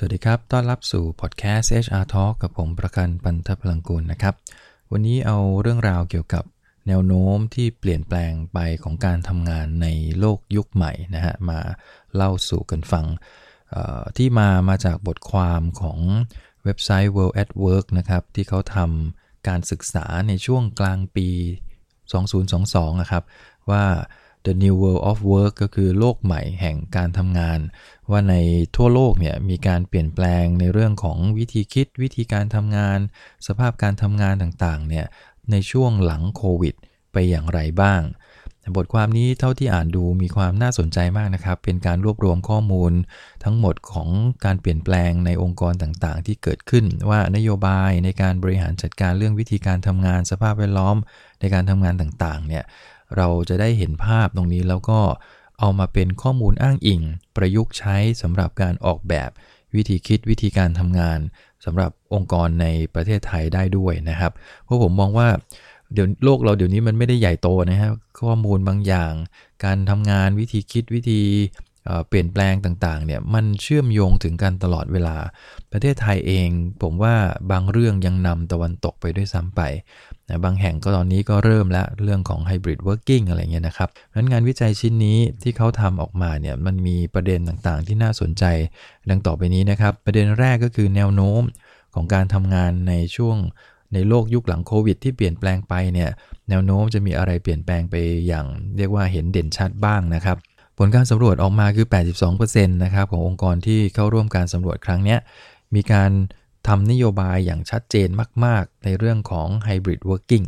สวัสดีครับ ต้อนรับสู่พอดแคสต์ HR Talk กับผมประกันปันทพลังกุลนะครับ วันนี้เอาเรื่องราวเกี่ยวกับแนวโน้มที่เปลี่ยนแปลงไปของการทำงานในโลกยุคใหม่นะฮะ มาเล่าสู่กันฟัง ที่มามาจากบทความของเว็บไซต์ World at Work นะครับ ที่เขาทำการศึกษาในช่วงกลางปี 2022 นะครับ ว่า The New World of Work ก็คือโลกใหม่แห่งการทำงาน ว่าในทั่วโลกเนี่ยมีการเปลี่ยนแปลงในเรื่องของวิธีคิดวิธีการทำงาน สภาพการทำงานต่างๆเนี่ยในช่วงหลังโควิด ไปอย่างไรบ้าง บทความนี้เท่าที่อ่านดูมีความน่าสนใจมากนะครับ เป็นการรวบรวมข้อมูล ทั้งหมดของการเปลี่ยนแปลงในองค์กรต่างๆ ที่เกิดขึ้น ว่านโยบายในการบริหารจัดการเรื่องวิธีการทำงาน สภาพแวดล้อมในการทำงานต่างๆเนี่ย เราจะได้เห็นภาพตรงนี้แล้วก็เอามาเป็นข้อมูลอ้างอิง ประยุกต์ใช้สำหรับการออกแบบวิธีคิดวิธีการทำงานสำหรับองค์กรในประเทศไทยได้ด้วยนะครับ เพราะผมมองว่าเดี๋ยวโลกเราเดี๋ยวนี้มันไม่ได้ใหญ่โตนะครับข้อมูลบางอย่าง การทำงานวิธีคิดวิธี เปลี่ยนแปลงต่างๆเนี่ยมันเชื่อมโยงถึงกันตลอดเวลา ประเทศไทยเอง ผมว่าบางเรื่องยังนำตะวันตกไปด้วยซ้ำไปนะบางแห่งก็ตอนนี้ก็เริ่มแล้วเรื่องของ Hybrid Working อะไรเงี้ยนะครับนั้นงานวิจัยชิ้นนี้ที่เขาทำออกมาเนี่ยมันมีประเด็นต่างๆ ที่น่าสนใจดังต่อไปนี้นะครับ ประเด็นแรกก็คือแนวโน้มของการทำงานในช่วงในโลกยุคหลังโควิดที่เปลี่ยนแปลงไปเนี่ยแนวโน้มจะมีอะไรเปลี่ยนแปลงไปอย่างเรียกว่าเห็นเด่นชัดบ้างนะครับ ผลการสำรวจออกมาคือ 82%นะครับขององค์กรที่เข้าร่วมการสำรวจครั้งนี้มีการทำนโยบายอย่างชัดเจนมาก ๆ ในเรื่องของ Hybrid Working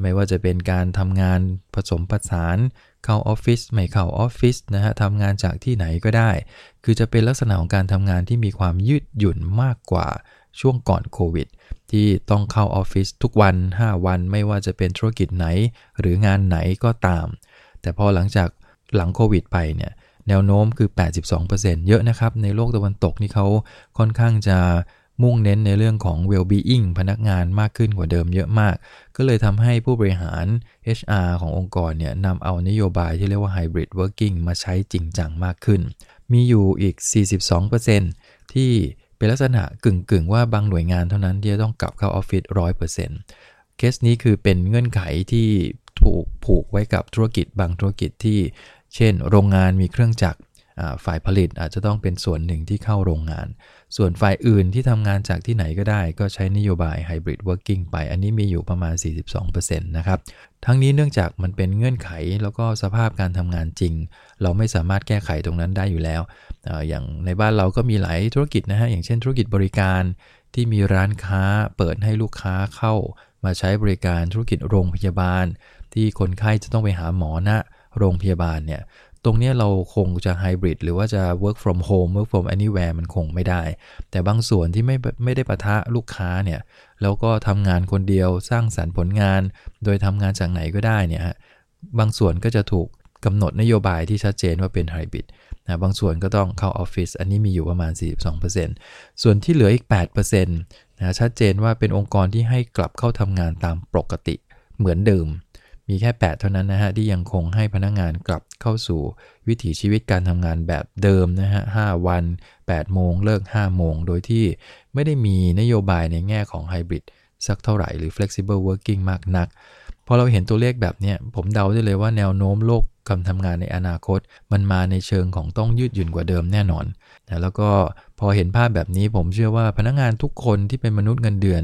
ไม่ว่าจะเป็นการทำงานผสมผสาน เข้าออฟฟิศไม่เข้าออฟฟิศนะฮะทำงานจากที่ไหนก็ได้ คือจะเป็นลักษณะของการทำงานที่มีความยืดหยุ่นมากกว่าช่วงก่อนโควิด ที่ต้องเข้าออฟฟิศทุกวัน 5 วัน ไม่ว่าจะเป็นธุรกิจไหน หรืองานไหนก็ตาม แต่พอหลังจาก หลังโควิดไปเนี่ยแนวโน้มคือ 82%เยอะนะครับ ในโลกตะวันตกนี่เขาค่อนข้างจะมุ่งเน้นในเรื่องของ well-being พนักงานมากขึ้นกว่าเดิมเยอะมาก ก็เลยทำให้ผู้บริหาร HR ขององค์กรเนี่ยนำเอานโยบายที่เรียกว่า hybrid working มาใช้จริงจังมากขึ้น มีอยู่อีก 42%ที่เป็นลักษณะกึ่งๆ ว่าบางหน่วยงานเท่านั้นที่จะต้องกลับเข้าออฟฟิศ100%เคสนี้คือเป็นเงื่อนไขที่ถูกผูกไว้กับธุรกิจบางธุรกิจที่ เช่น โรงงานมีเครื่องจักรฝ่ายผลิตอาจจะต้องเป็นส่วนหนึ่งที่เข้าโรงงาน ส่วนฝ่ายอื่นที่ทำงานจากที่ไหนก็ได้ ก็ใช้นโยบาย Hybrid Working ไป อันนี้มีอยู่ประมาณ 42%นะครับ ทั้งนี้เนื่องจากมันเป็นเงื่อนไขแล้วก็สภาพการทำงานจริง เราไม่สามารถแก้ไขตรงนั้นได้อยู่แล้ว อย่างในบ้านเราก็มีหลายธุรกิจนะฮะ อย่างเช่นธุรกิจบริการที่มีร้านค้าเปิดให้ลูกค้าเข้า มาใช้บริการธุรกิจโรงพยาบาล ที่คนไข้จะต้องไปหาหมอณ โรงพยาบาลเนี่ยตรงนี้เราคงจะไฮบริดหรือว่าจะ work from home work from anywhere มันคงไม่ได้ แต่บางส่วนที่ไม่ไม่ได้ปะทะลูกค้าเนี่ยแล้วก็ทำงานคนเดียวสร้างสรรค์ผลงาน โดยทำงานจากไหนก็ได้เนี่ยบางส่วนก็จะถูกกำหนดนโยบายที่ชัดเจนว่าเป็นไฮบริดนะบางส่วนก็ต้องเข้าออฟฟิศอันนี้มีอยู่ประมาณ 42%ส่วนที่เหลืออีก 8%นะชัดเจนว่าเป็นองค์กรที่ให้กลับเข้าทำงานตามปกติเหมือนเดิม มีแค่ 8 เท่านั้นนะฮะที่ยังคงให้พนักงงานกลับเข้าสู่วิถีชีวิตการทำงานแบบเดิมนะฮะ 5 วัน 8 โมงเลิก 5 โมง โดยที่ไม่ได้มีนโยบายในแง่ของไฮบริดสักเท่าไหร่หรือ flexible working มากนัก พอเราเห็นตัวเลขแบบนี้ผมเดาได้เลยว่าแนวโน้มโลกการทำงานในอนาคต มันมาในเชิงของต้องยืดหยุ่นกว่าเดิมแน่นอนนะแล้วก็พอเห็นภาพแบบนี้ผมเชื่อว่าพนักงานทุกคนที่เป็นมนุษย์เงินเดือน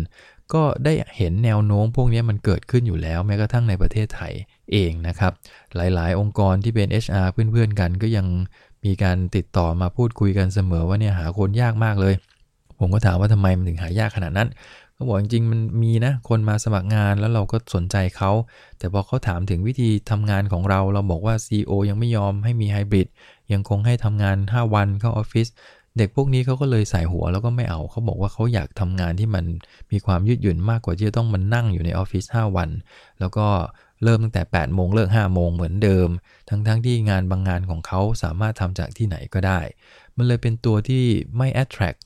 ก็ได้เห็นแนวโน้มพวกนี้มันเกิดขึ้นอยู่แล้วแม้กระทั่งในประเทศไทยเองนะครับ หลายๆ องค์กรที่เป็น HR เพื่อนๆกันก็ยังมีการติดต่อมาพูดคุยกันเสมอว่าเนี่ยหาคนยากมากเลย ผมก็ถามว่าทำไมมันถึงหายากขนาดนั้นเขาบอกจริงๆมันมีนะคนมาสมัครงานแล้วเราก็สนใจเขาแต่พอเขาถามถึงวิธีทำงานของเรา เราบอกว่า CEO ยังไม่ยอมให้มีไฮบริดยังคงให้ทำงาน 5 วันเข้าออฟฟิศ เด็กพวกนี้เขาก็เลยใส่หัวแล้วก็ไม่เอาเขาบอกว่าเขาอยากทำงานที่มันมีความยืดหยุ่นมากกว่าที่จะต้องมันนั่งอยู่ในออฟฟิศ5วัน แล้วก็เริ่มตั้งแต่8โมงเลิก5โมงเหมือนเดิม ทั้งๆทที่งานบางงานของเขาสามารถทำจากที่ไหนก็ได้ มันเลยเป็นตัวที่ไม่ attract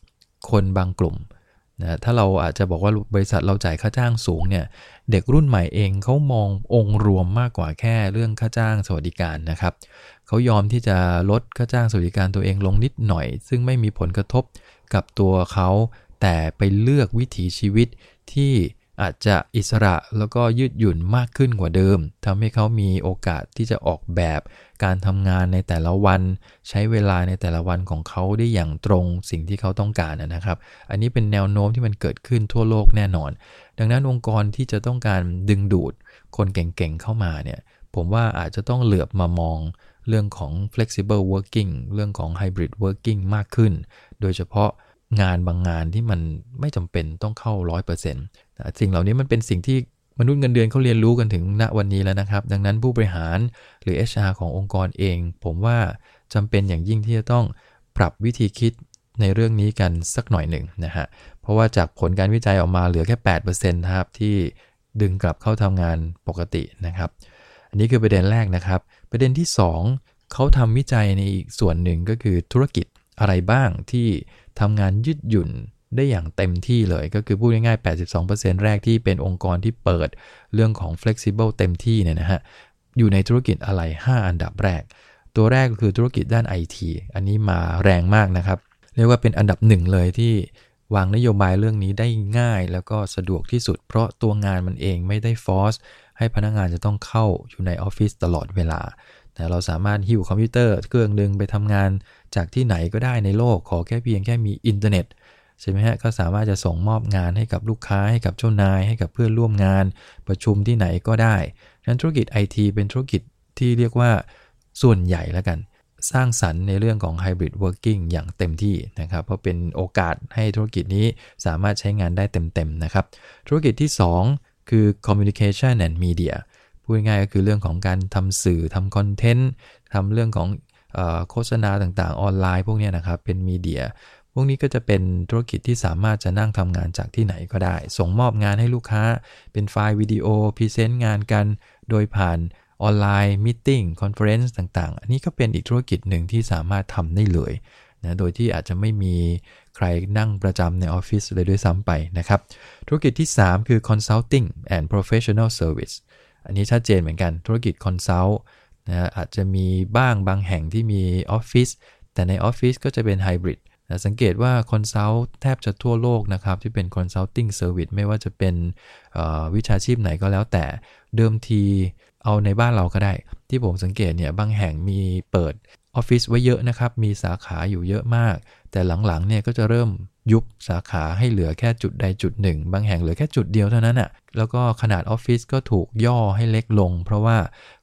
คนบางกลุ่ม นะถ้าเราอาจจะบอกว่าบริษัทเราจ่ายค่าจ้างสูงเนี่ยเด็กรุ่นใหม่เองเขามององค์รวมมากกว่าแค่เรื่องค่าจ้างสวัสดิการนะครับเขายอมที่จะลดค่าจ้างสวัสดิการตัวเองลงนิดหน่อย ซึ่งไม่มีผลกระทบกับตัวเขาแต่ไปเลือกวิถีชีวิตที่ อาจจะอิสระแล้วก็ยืดหยุ่นมากขึ้นกว่าเดิมทำให้เขามีโอกาสที่จะออกแบบการทำงานในแต่ละวัน ใช้เวลาในแต่ละวันของเขาได้อย่างตรงสิ่งที่เขาต้องการนะครับ อันนี้เป็นแนวโน้มที่มันเกิดขึ้นทั่วโลกแน่นอน ดังนั้นองค์กรที่จะต้องการดึงดูดคนเก่งๆเข้ามาเนี่ยผมว่าอาจจะต้องเหลือบมามองเรื่องของ flexible working เรื่องของ hybrid working มากขึ้น โดยเฉพาะงานบางงานที่มันไม่จำเป็นต้องเข้า 100% สิ่งเหล่านี้มันเป็นสิ่งที่มนุษย์เงินเดือนเขาเรียนรู้กันถึงณวันนี้แล้วนะครับ ดังนั้นผู้บริหารหรือ HR ขององค์กรเอง ผมว่าจำเป็นอย่างยิ่งที่จะต้องปรับวิธีคิดในเรื่องนี้กันสักหน่อยหนึ่งนะฮะ เพราะว่าจากผลการวิจัยออกมาเหลือแค่ 8%นะครับที่ดึงกลับเข้าทำงานปกตินะครับ อันนี้คือประเด็นแรกนะครับ ประเด็นที่ 2 เขาทำวิจัยในอีกส่วนหนึ่งก็คือธุรกิจอะไรบ้างที่ทำงานยืดหยุ่น ได้อย่างเต็มที่เลย ก็คือพูดง่ายๆ 82%แรกที่เป็นองค์กรที่เปิดเรื่องของ flexible เต็มที่เนี่ยนะฮะ อยู่ในธุรกิจอะไร 5 อันดับแรก ตัวแรกก็คือธุรกิจด้าน IT อันนี้มาแรงมากนะครับ เรียกว่าเป็นอันดับหนึ่งเลยที่วางนโยบายเรื่องนี้ได้ง่ายแล้วก็สะดวกที่สุด เพราะตัวงานมันเองไม่ได้ force ให้พนักงานจะต้องเข้าอยู่ในออฟฟิศตลอดเวลา แต่เราสามารถหิ้วคอมพิวเตอร์เครื่องหนึ่งไปทำงานจากที่ไหนก็ได้ในโลกขอแค่เพียงแค่มีอินเทอร์เน็ต ใช่ไหมฮะก็สามารถจะส่งมอบงานให้กับลูกค้าให้กับเจ้านาย ให้กับเพื่อนร่วมงาน ประชุมที่ไหนก็ได้นั้นธุรกิจไอทีเป็นธุรกิจที่เรียกว่าส่วนใหญ่แล้วกัน สร้างสรรค์ในเรื่องของ Hybrid Working อย่างเต็มที่นะครับ เพราะเป็นโอกาสให้ธุรกิจนี้สามารถใช้งานได้เต็มๆนะครับ ธุรกิจที่ 2 คือ Communication and Media พูดง่ายก็คือเรื่องของการทำสื่อทำคอนเทนต์ทำเรื่องของโฆษณาต่างๆ ออนไลน์พวกนี้นะครับ เป็น media พวกนี้ก็จะเป็นธุรกิจที่สามารถจะนั่งทำงานจากที่ไหนก็ได้ ส่งมอบงานให้ลูกค้า เป็นไฟล์วิดีโอ present งานกัน โดยผ่าน online meeting conference ต่างๆ อันนี้ก็เป็นอีกธุรกิจหนึ่งที่สามารถทำได้เลยนะโดยที่อาจจะไม่มีใครนั่งประจำในออฟฟิศเลยด้วยซ้ำไปนะครับ ธุรกิจที่ 3 คือ consulting and professional service อันนี้ชัดเจนเหมือนกันธุรกิจ consult นะอาจจะมีบ้างบางแห่งที่มีออฟฟิศแต่ในออฟฟิศก็จะเป็นไฮบริด นะสังเกตว่า consult แทบจะทั่วโลกนะครับ ที่เป็น consulting service ไม่ว่าจะเป็นวิชาชีพไหนก็แล้วแต่เดิมทีเอาในบ้านเราก็ได้ ที่ผมสังเกตเนี่ยบางแห่งมีเปิดออฟฟิศไว้เยอะนะครับ มีสาขาอยู่เยอะมาก แต่หลังๆเนี่ยก็จะเริ่มยุบสาขาให้เหลือแค่จุดใดจุดหนึ่ง บางแห่งเหลือแค่จุดเดียวเท่านั้นอะ่ะ แล้วก็ขนาดออฟฟิศก็ถูกย่อให้เล็กลง เพราะว่า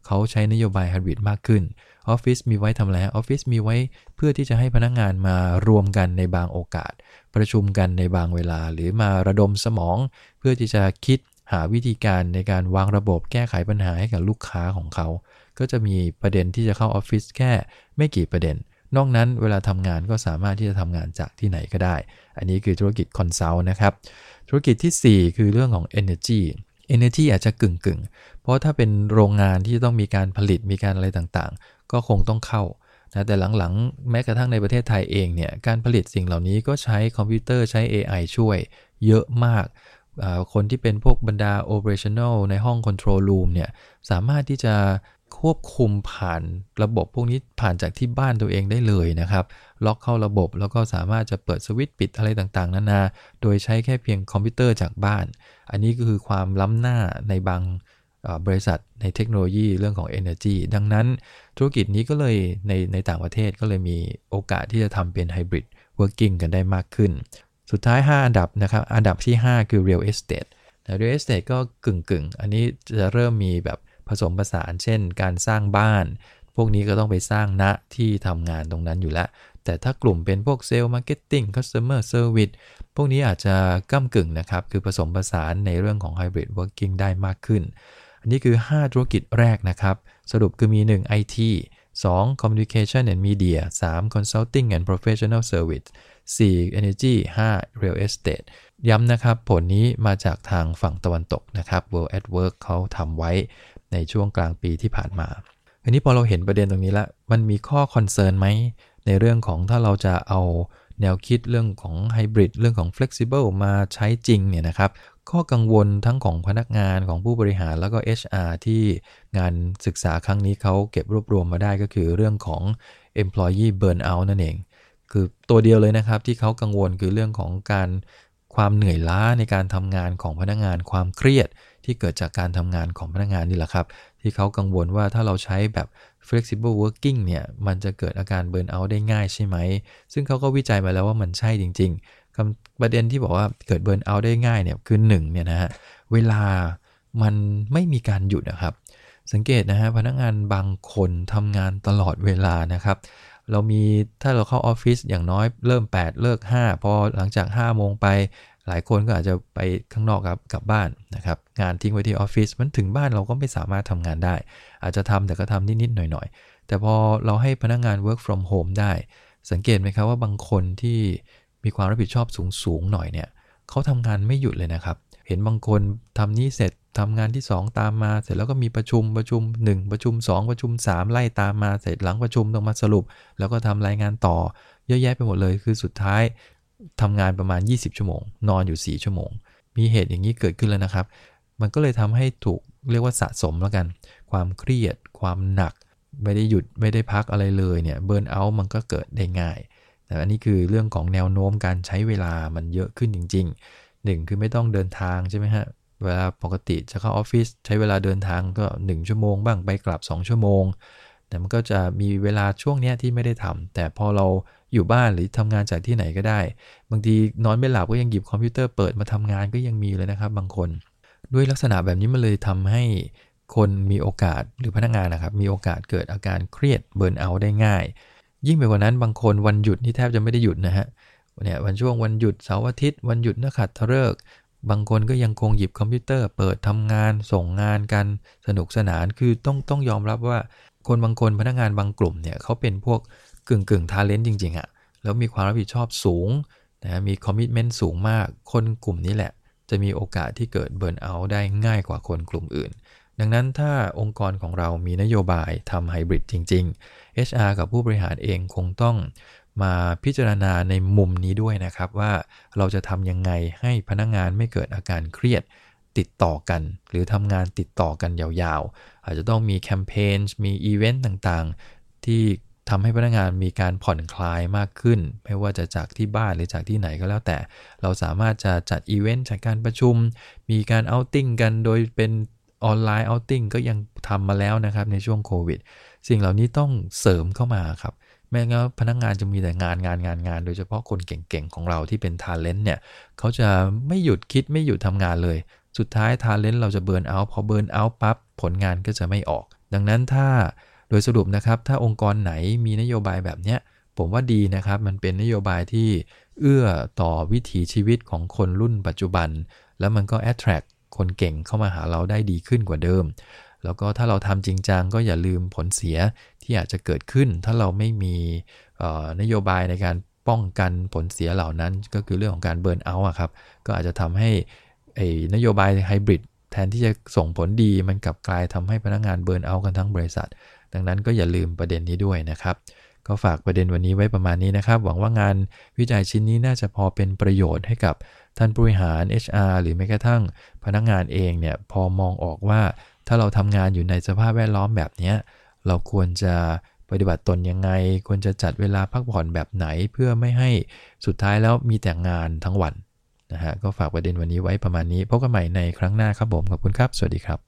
เขาใช้นโยบายฮบริดมากขึ้น ออฟฟิศมีไว้ทำอะไรออฟฟิศมีไว้เพื่อที่จะให้พนักงานมารวมกันในบางโอกาส ประชุมกันในบางเวลา หรือมาระดมสมอง เพื่อที่จะคิดหาวิธีการในการวางระบบแก้ไขปัญหาให้กับลูกค้าของเขา ก็จะมีประเด็นที่จะเข้าออฟฟิศแค่ไม่กี่ประเด็น นอกนั้นเวลาทำงานก็สามารถที่จะทำงานจากที่ไหนก็ได้ อันนี้คือธุรกิจ consult นะครับ ธุรกิจที่ 4 คือเรื่องของ Energy Energy อาจจะกึ่งกึ่งเพราะถ้าเป็นโรงงานที่ต้องมีการผลิตมีการอะไรต่างๆ ก็คงต้องเข้านะแต่หลังๆ แม้กระทั่งในประเทศไทยเองเนี่ยการผลิตสิ่งเหล่านี้ก็ใช้คอมพิวเตอร์ใช้ AI ช่วยเยอะมาก คนที่เป็นพวกบรรดา operational ในห้อง control room เนี่ยสามารถที่จะควบคุมผ่านระบบพวกนี้ผ่านจากที่บ้านตัวเองได้เลยนะครับ ล็อกเข้าระบบแล้วก็สามารถจะเปิดสวิตช์ปิดอะไรต่างๆ นานา โดยใช้แค่เพียงคอมพิวเตอร์จากบ้าน อันนี้ก็คือความล้ำหน้าในบาง บริษัทในเทคโนโลยีเรื่องของ Energy ดังนั้นธุรกิจนี้ก็เลยในในต่างประเทศก็เลยมีโอกาสที่จะทำเป็น Hybrid Working กันได้มากขึ้น สุดท้าย 5 อันดับนะครับ อันดับที่ 5 คือ Real Estate Real Estate ก็กึ่งกึ่งอันนี้จะเริ่มมีแบบผสมผสาน เช่น การสร้างบ้าน พวกนี้ก็ต้องไปสร้างณที่ทำงานตรงนั้นอยู่แล้ว แต่ถ้ากลุ่มเป็นพวก sales marketing customer service พวกนี้อาจจะก้ำกึ่งนะครับ คือผสมผสานในเรื่องของ Hybrid Working ได้มากขึ้น อันนี้คือ 5 ธุรกิจแรกนะครับ สรุปคือมี 1 IT 2 Communication and Media 3 Consulting and Professional Service 4 Energy 5 Real Estate ย้ำนะครับ ผลนี้มาจากทางฝั่งตะวันตกนะครับ World at Work เขาทำไว้ในช่วงกลางปีที่ผ่านมาอันนี้พอเราเห็นประเด็นตรงนี้แล้วมันมีข้อคอนเซิร์นไหม ในเรื่องของถ้าเราจะเอาแนวคิดเรื่องของไฮบริดเรื่องของ flexible มาใช้จริงเนี่ยนะครับ ข้อกังวลทั้งของพนักงานของผู้บริหารแล้วก็ HR ที่งานศึกษาครั้งนี้เขาเก็บรวบรวมมาได้ก็คือเรื่องของ employee burnout นั่นเอง คือตัวเดียวเลยนะครับที่เขากังวลคือเรื่องของการความเหนื่อยล้าในการทำงานของพนักงานความเครียดที่เกิดจากการทำงานของพนักงานนี่แหละครับ ที่เขากังวลว่าถ้าเราใช้แบบ flexible working เนี่ย มันจะเกิดอาการเบิร์นเอาท์ได้ง่ายใช่ไหม ซึ่งเขาก็วิจัยมาแล้วว่ามันใช่จริง ๆ ประเด็นที่บอกว่าเกิดเบิร์นเอาได้ง่ายเนี่ยคือ1เนี่ยนะฮะเวลามันไม่มีการหยุดนะครับ สังเกตนะฮะพนักงานบางคนทำงานตลอดเวลานะครับ เรามีถ้าเราเข้าออฟฟิศอย่างน้อยเริ่ม 8 เลิก 5 พอหลังจาก 5 โมงไป หลายคนก็อาจจะไปข้างนอกครับกลับบ้านนะครับ งานทิ้งไว้ที่ออฟฟิศมันถึงบ้านเราก็ไม่สามารถทำงานได้ อาจจะทำแต่ก็ทำนิดๆหน่อยๆ แต่พอเราให้พนักงาน work from home ได้ สังเกตไหมครับว่าบางคนที่ มีความรับผิดชอบสูงๆหน่อยเนี่ยเขาทำงานไม่หยุดเลยนะครับ เห็นบางคนทำนี้เสร็จทำงานที่ 2 ตามมา เสร็จแล้วก็มีประชุมประชุม 1 ประชุม 2 ประชุม 3 ไล่ตามมาเสร็จหลังประชุมต้องมาสรุป แล้วก็ทำรายงานต่อ เยอะแยะไปหมดเลย คือสุดท้ายทำงานประมาณ 20 ชั่วโมง นอนอยู่ 4 ชั่วโมง มีเหตุอย่างนี้เกิดขึ้นแล้วนะครับ มันก็เลยทำให้ถูกเรียกว่าสะสมแล้วกัน ความเครียด ความหนัก ไม่ได้หยุดไม่ได้พักอะไรเลยเนี่ยเบิร์นเอาท์มันก็เกิดได้ง่าย แต่อันนี้คือเรื่องของแนวโน้มการใช้เวลามันเยอะขึ้นจริงๆหนึ่งคือไม่ต้องเดินทางใช่ไหมฮะ เวลาปกติจะเข้าออฟฟิศใช้เวลาเดินทางก็ 1 ชั่วโมงบ้างไปกลับ 2 ชั่วโมง แต่มันก็จะมีเวลาช่วงนี้ที่ไม่ได้ทำแต่พอเราอยู่บ้านหรือทำงานจากที่ไหนก็ได้ บางทีนอนไม่หลับก็ยังหยิบคอมพิวเตอร์เปิดมาทำงานก็ยังมีเลยนะครับบางคน ด้วยลักษณะแบบนี้มันเลยทำให้คนมีโอกาสหรือพนักงานนะครับมีโอกาสเกิดอาการเครียดเบิร์นเอาได้ง่าย ยิ่งไปกว่านั้นบางคนวันหยุดนี่แทบจะไม่ได้หยุดนะฮะเนี่ยวันช่วงวันหยุดเสาร์อาทิตย์วันหยุดนักขัตฤกษ์บางคนก็ยังคงหยิบคอมพิวเตอร์ เปิดทำงานส่งงานกันสนุกสนานคือต้องต้องยอมรับว่า คนบางคนพนักงานบางกลุ่มเนี่ยเขาเป็นพวกกึ่งกึ่งทาเลนต์จริงๆอะแล้วมีความรับผิดชอบสูงนะมีคอมมิชเมนต์สูงมาก คนกลุ่มนี้แหละ จะมีโอกาสที่เกิดเบิร์นเอาท์ได้ง่ายกว่าคนกลุ่มอื่น ดังนั้นถ้าองค์กรของเรามีนโยบายทำไฮบริดจริง ๆ HR กับผู้บริหารเองคงต้องมาพิจารณาในมุมนี้ด้วยนะครับว่าเราจะทำยังไงให้พนักงานไม่เกิดอาการเครียดติดต่อกัน หรือทำงานติดต่อกันยาวๆ อาจจะต้องมีแคมเปญมีอีเวนต์ต่างๆ ที่ทำให้พนักงานมีการผ่อนคลายมากขึ้น ไม่ว่าจะจากที่บ้านหรือจากที่ไหนก็แล้วแต่ เราสามารถจะจัดอีเวนต์จัดการประชุม มีการ outing กันโดยเป็น online outing ก็ยังทำมาแล้วนะครับในช่วงโควิด สิ่งเหล่านี้ต้องเสริมเข้ามาครับไม่งั้นพนักงานจะมีแต่งานงานงานงาน โดยเฉพาะคนเก่งๆ ของเราที่เป็น talent เนี่ยเขาจะไม่หยุดคิดไม่หยุดทำงานเลย สุดท้าย talent เราจะ burn out พอ burn out ปั๊บผลงานก็จะไม่ออก ดังนั้นถ้าโดยสรุปนะครับ ถ้าองค์กรไหนมีนโยบายแบบเนี้ยผมว่าดีนะครับ มันเป็นนโยบายที่เอื้อต่อวิถีชีวิตของคนรุ่นปัจจุบัน แล้วมันก็ attract คนเก่งเข้ามาหาเราได้ดีขึ้นกว่าเดิม แล้วก็ถ้าเราทำจริงจังก็อย่าลืมผลเสียที่อาจจะเกิดขึ้น ถ้าเราไม่มีนโยบายในการป้องกันผลเสียเหล่านั้น ก็คือเรื่องของการ burnout ครับ ก็อาจจะทำให้นโยบายไฮบริดแทนที่จะส่งผลดีมันกลับกลายทำให้พนักงาน burnout กันทั้งบริษัท ดังนั้นก็อย่าลืมประเด็นนี้ด้วยนะครับ ก็ฝากประเด็นวันนี้ไว้ประมาณนี้นะครับ หวังว่างานวิจัยชิ้นนี้น่าจะพอเป็นประโยชน์ให้กับท่านผู้บริหาร HR หรือแม้กระทั่งพนักงานเองเนี่ยพอมองออกว่า ถ้าเราทำงานอยู่ในสภาพแวดล้อมแบบนี้เราควรจะปฏิบัติตนยังไง ควรจะจัดเวลาพักผ่อนแบบไหนเพื่อไม่ให้สุดท้ายแล้วมีแต่งานทั้งวันนะฮะก็ฝากประเด็นวันนี้ไว้ประมาณนี้พบกันใหม่ในครั้งหน้าครับผมขอบคุณครับ สวัสดีครับ